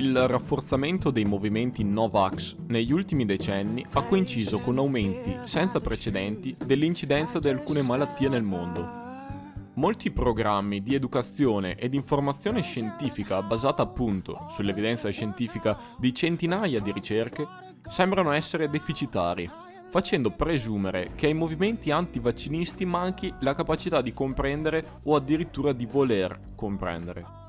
Il rafforzamento dei movimenti Novax negli ultimi decenni ha coinciso con aumenti senza precedenti dell'incidenza di alcune malattie nel mondo. Molti programmi di educazione ed informazione scientifica basata appunto sull'evidenza scientifica di centinaia di ricerche sembrano essere deficitari, facendo presumere che ai movimenti antivaccinisti manchi la capacità di comprendere o addirittura di voler comprendere.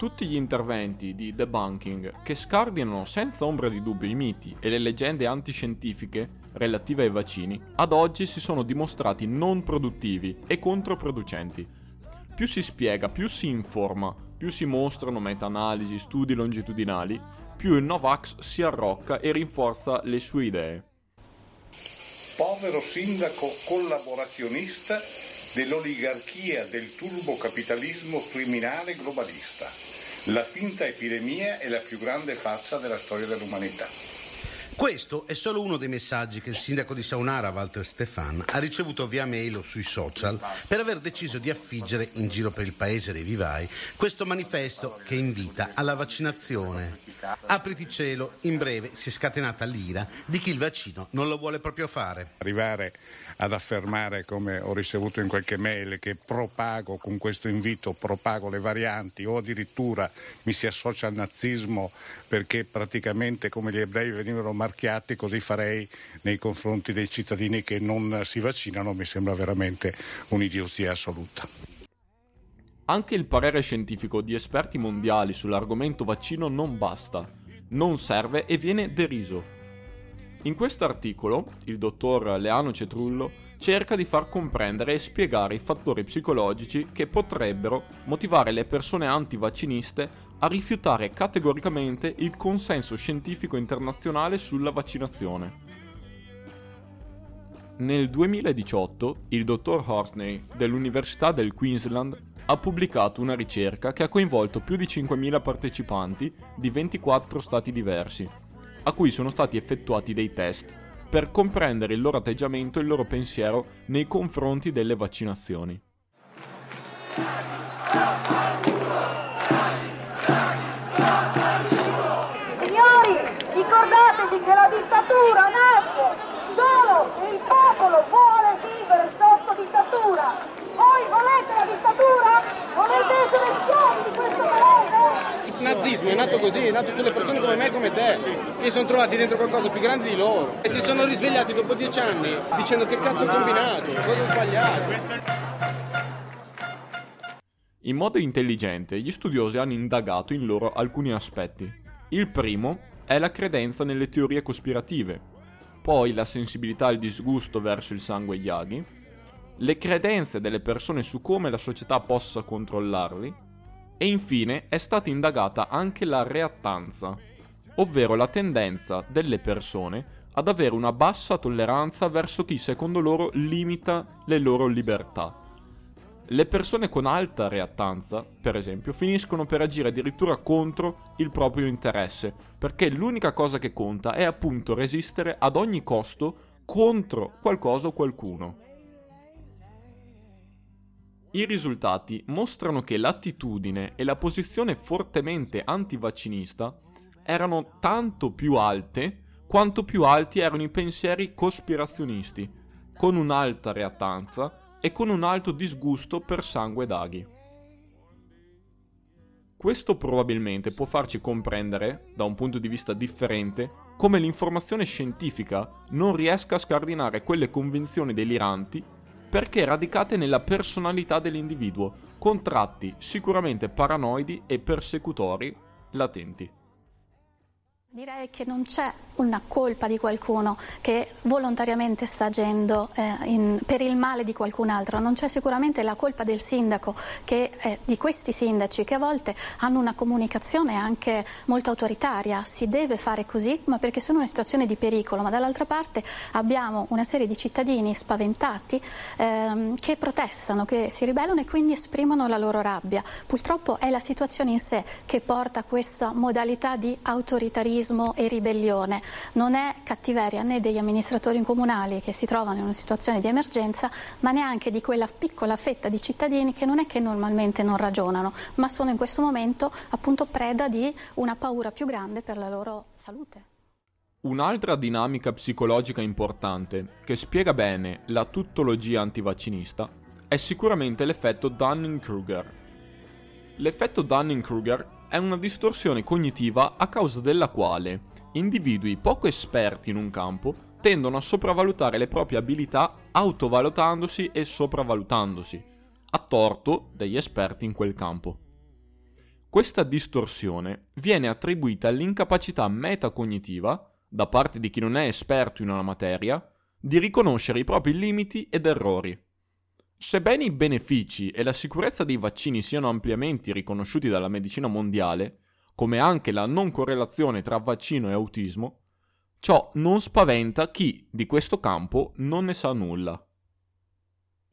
Tutti gli interventi di debunking che scardinano senza ombra di dubbio i miti e le leggende antiscientifiche relative ai vaccini, ad oggi si sono dimostrati non produttivi e controproducenti. Più si spiega, più si informa, più si mostrano meta-analisi, studi longitudinali, più il Novax si arrocca e rinforza le sue idee. Povero sindaco collaborazionista dell'oligarchia del turbocapitalismo criminale globalista. La finta epidemia è la più grande faccia della storia dell'umanità. Questo è solo uno dei messaggi che il sindaco di Saunara, Walter Stefan, ha ricevuto via mail o sui social per aver deciso di affiggere in giro per il paese dei vivai questo manifesto che invita alla vaccinazione. Apriti cielo, in breve si è scatenata l'ira di chi il vaccino non lo vuole proprio fare. Arrivare ad affermare, come ho ricevuto in qualche mail, che propago con questo invito, propago le varianti o addirittura mi si associa al nazismo perché praticamente come gli ebrei venivano marchiati, così farei nei confronti dei cittadini che non si vaccinano, mi sembra veramente un'idiozia assoluta. Anche il parere scientifico di esperti mondiali sull'argomento vaccino non basta, non serve e viene deriso. In questo articolo, il dottor Leano Cetrullo cerca di far comprendere e spiegare i fattori psicologici che potrebbero motivare le persone antivacciniste a rifiutare categoricamente il consenso scientifico internazionale sulla vaccinazione. Nel 2018 il dottor Horsley dell'Università del Queensland ha pubblicato una ricerca che ha coinvolto più di 5.000 partecipanti di 24 stati diversi a cui sono stati effettuati dei test per comprendere il loro atteggiamento e il loro pensiero nei confronti delle vaccinazioni. Signori, ricordatevi che la dittatura nasce solo se il popolo vuole vivere sotto dittatura. Voi volete la dittatura? Volete essere schiavi di questo paese? Il nazismo è nato così, è nato sulle persone come me e come te, che sono trovati dentro qualcosa più grande di loro e si sono risvegliati dopo dieci anni dicendo che cazzo ho combinato, cosa ho sbagliato. In modo intelligente, gli studiosi hanno indagato in loro alcuni aspetti. Il primo è la credenza nelle teorie cospirative, poi la sensibilità al disgusto verso il sangue Yagi, le credenze delle persone su come la società possa controllarli e infine è stata indagata anche la reattanza, ovvero la tendenza delle persone ad avere una bassa tolleranza verso chi secondo loro limita le loro libertà. Le persone con alta reattanza, per esempio, finiscono per agire addirittura contro il proprio interesse, perché l'unica cosa che conta è appunto resistere ad ogni costo contro qualcosa o qualcuno. I risultati mostrano che l'attitudine e la posizione fortemente antivaccinista erano tanto più alte quanto più alti erano i pensieri cospirazionisti, con un'alta reattanza e con un alto disgusto per sangue d'aghi. Questo probabilmente può farci comprendere, da un punto di vista differente, come l'informazione scientifica non riesca a scardinare quelle convinzioni deliranti perché radicate nella personalità dell'individuo, con tratti sicuramente paranoidi e persecutori latenti. Direi che non c'è una colpa di qualcuno che volontariamente sta agendo eh, in, per il male di qualcun altro, non c'è sicuramente la colpa del sindaco, che, eh, di questi sindaci che a volte hanno una comunicazione anche molto autoritaria, si deve fare così, ma perché sono in una situazione di pericolo, ma dall'altra parte abbiamo una serie di cittadini spaventati ehm, che protestano, che si ribellano e quindi esprimono la loro rabbia. Purtroppo è la situazione in sé che porta a questa modalità di autoritarismo terrorismo e ribellione, non è cattiveria né degli amministratori comunali che si trovano in una situazione di emergenza, ma neanche di quella piccola fetta di cittadini che non è che normalmente non ragionano, ma sono in questo momento appunto preda di una paura più grande per la loro salute. Un'altra dinamica psicologica importante che spiega bene la tuttologia antivaccinista è sicuramente l'effetto Dunning-Kruger. L'effetto Dunning-Kruger è una distorsione cognitiva a causa della quale individui poco esperti in un campo tendono a sopravvalutare le proprie abilità autovalutandosi e sopravvalutandosi, a torto degli esperti in quel campo. Questa distorsione viene attribuita all'incapacità metacognitiva da parte di chi non è esperto in una materia, di riconoscere i propri limiti ed errori. Sebbene i benefici e la sicurezza dei vaccini siano ampiamente riconosciuti dalla medicina mondiale, come anche la non correlazione tra vaccino e autismo, ciò non spaventa chi di questo campo non ne sa nulla.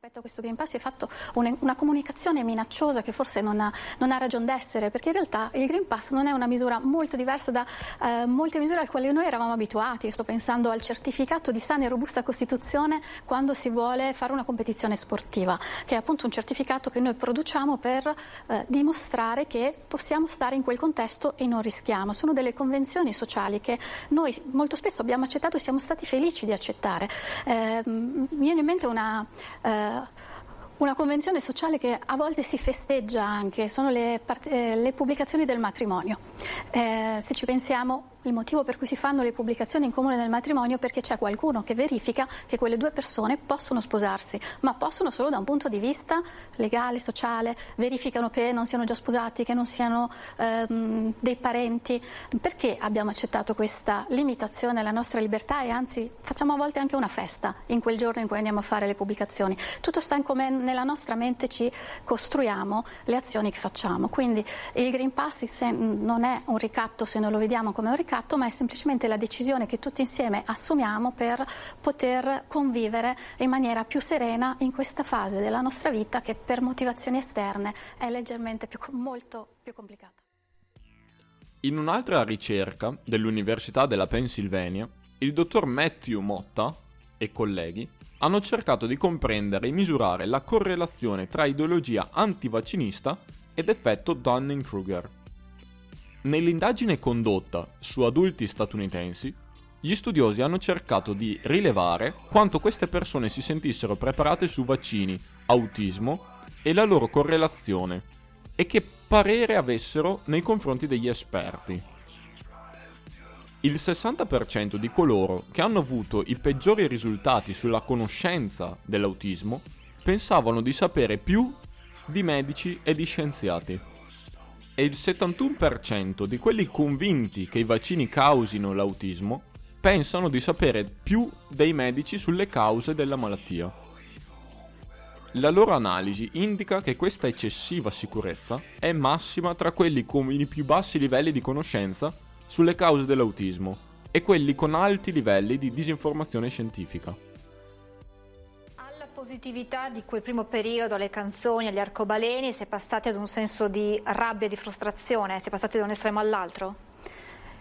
Rispetto a questo Green Pass si è fatto una, una comunicazione minacciosa che forse non ha, non ha, ragion d'essere, perché in realtà il Green Pass non è una misura molto diversa da eh, molte misure al quali noi eravamo abituati. Sto pensando al certificato di sana e robusta Costituzione quando si vuole fare una competizione sportiva, che è appunto un certificato che noi produciamo per eh, dimostrare che possiamo stare in quel contesto e non rischiamo. Sono delle convenzioni sociali che noi molto spesso abbiamo accettato e siamo stati felici di accettare. Eh, mi viene in mente una eh, una convenzione sociale che a volte si festeggia anche, sono le, part- eh, le pubblicazioni del matrimonio. Eh, se ci pensiamo, il motivo per cui si fanno le pubblicazioni in comune del matrimonio perché c'è qualcuno che verifica che quelle due persone possono sposarsi, ma possono solo da un punto di vista legale, sociale, verificano che non siano già sposati, che non siano ehm, dei parenti. Perché abbiamo accettato questa limitazione alla nostra libertà e anzi facciamo a volte anche una festa in quel giorno in cui andiamo a fare le pubblicazioni? Tutto sta in come nella nostra mente ci costruiamo le azioni che facciamo. Quindi il Green Pass non è un ricatto se non lo vediamo come un ricatto, mercato, ma è semplicemente la decisione che tutti insieme assumiamo per poter convivere in maniera più serena in questa fase della nostra vita che per motivazioni esterne è leggermente più, molto più complicata. In un'altra ricerca dell'Università della Pennsylvania, il dottor Matthew Motta e colleghi hanno cercato di comprendere e misurare la correlazione tra ideologia antivaccinista ed effetto Dunning-Kruger. Nell'indagine condotta su adulti statunitensi, gli studiosi hanno cercato di rilevare quanto queste persone si sentissero preparate su vaccini, autismo e la loro correlazione e che parere avessero nei confronti degli esperti. Il 60% di coloro che hanno avuto i peggiori risultati sulla conoscenza dell'autismo pensavano di sapere più di medici e di scienziati e il 71% di quelli convinti che i vaccini causino l'autismo pensano di sapere più dei medici sulle cause della malattia. La loro analisi indica che questa eccessiva sicurezza è massima tra quelli con i più bassi livelli di conoscenza sulle cause dell'autismo e quelli con alti livelli di disinformazione scientifica positività di quel primo periodo, alle canzoni, agli arcobaleni, si è passati ad un senso di rabbia di frustrazione, si è passati da un estremo all'altro?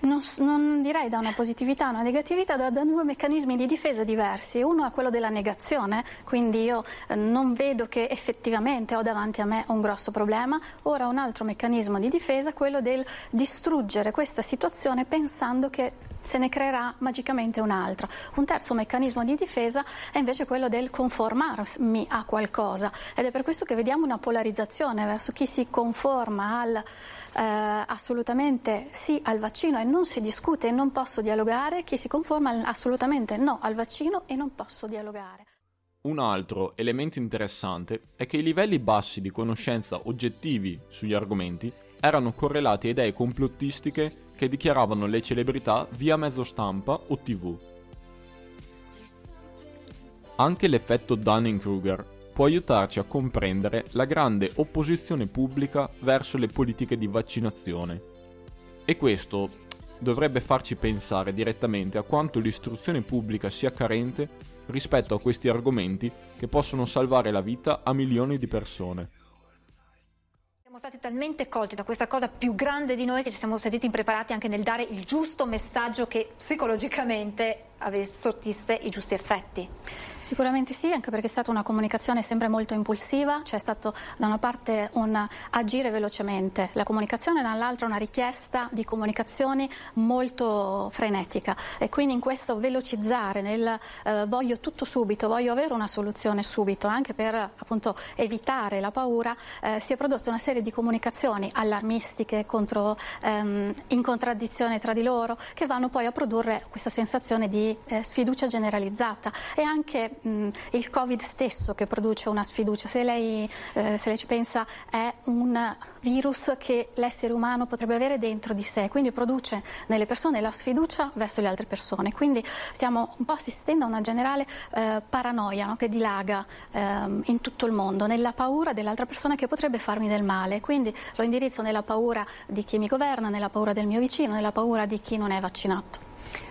Non, non, direi da una positività a una negatività, da, da, due meccanismi di difesa diversi. Uno è quello della negazione, quindi io eh, non vedo che effettivamente ho davanti a me un grosso problema. Ora un altro meccanismo di difesa quello del distruggere questa situazione pensando che se ne creerà magicamente un'altra. Un terzo meccanismo di difesa è invece quello del conformarmi a qualcosa ed è per questo che vediamo una polarizzazione verso chi si conforma al, eh, assolutamente sì al vaccino e non si discute e non posso dialogare, chi si conforma assolutamente no al vaccino e non posso dialogare. Un altro elemento interessante è che i livelli bassi di conoscenza oggettivi sugli argomenti erano correlati a idee complottistiche che dichiaravano le celebrità via mezzo stampa o tv. Anche l'effetto Dunning-Kruger può aiutarci a comprendere la grande opposizione pubblica verso le politiche di vaccinazione. E questo dovrebbe farci pensare direttamente a quanto l'istruzione pubblica sia carente rispetto a questi argomenti che possono salvare la vita a milioni di persone. Siamo stati talmente colti da questa cosa più grande di noi che ci siamo sentiti impreparati anche nel dare il giusto messaggio che psicologicamente sortisse i giusti effetti. Sicuramente sì, anche perché è stata una comunicazione sempre molto impulsiva, c'è stato da una parte un agire velocemente la comunicazione, dall'altra una richiesta di comunicazioni molto frenetica e quindi in questo velocizzare nel eh, voglio tutto subito, voglio avere una soluzione subito, anche per appunto evitare la paura, eh, si è prodotta una serie di comunicazioni allarmistiche contro, ehm, in contraddizione tra di loro che vanno poi a produrre questa sensazione di eh, sfiducia generalizzata e anche mh, il Covid stesso che produce una sfiducia. Se lei, eh, se lei ci pensa è un virus che l'essere umano potrebbe avere dentro di sé, quindi produce nelle persone la sfiducia verso le altre persone. Quindi stiamo un po' assistendo a una generale eh, paranoia no? che dilaga ehm, in tutto il mondo, nella paura dell'altra persona che potrebbe farmi del male. Quindi lo indirizzo nella paura di chi mi governa, nella paura del mio vicino, nella paura di chi non è vaccinato.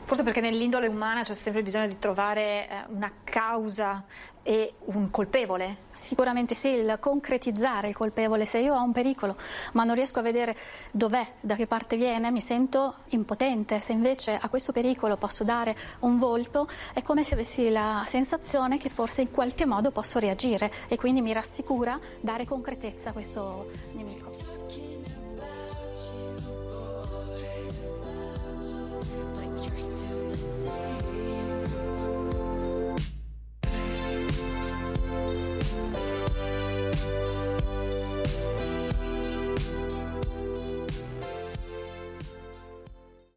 Forse perché nell'indole umana c'è sempre bisogno di trovare eh, una causa e un colpevole? Sicuramente sì, il concretizzare il colpevole. Se io ho un pericolo ma non riesco a vedere dov'è, da che parte viene, mi sento impotente. Se invece a questo pericolo posso dare un volto, è come se avessi la sensazione che forse in qualche modo posso reagire e quindi mi rassicura dare concretezza a questo nemico. We're still the same.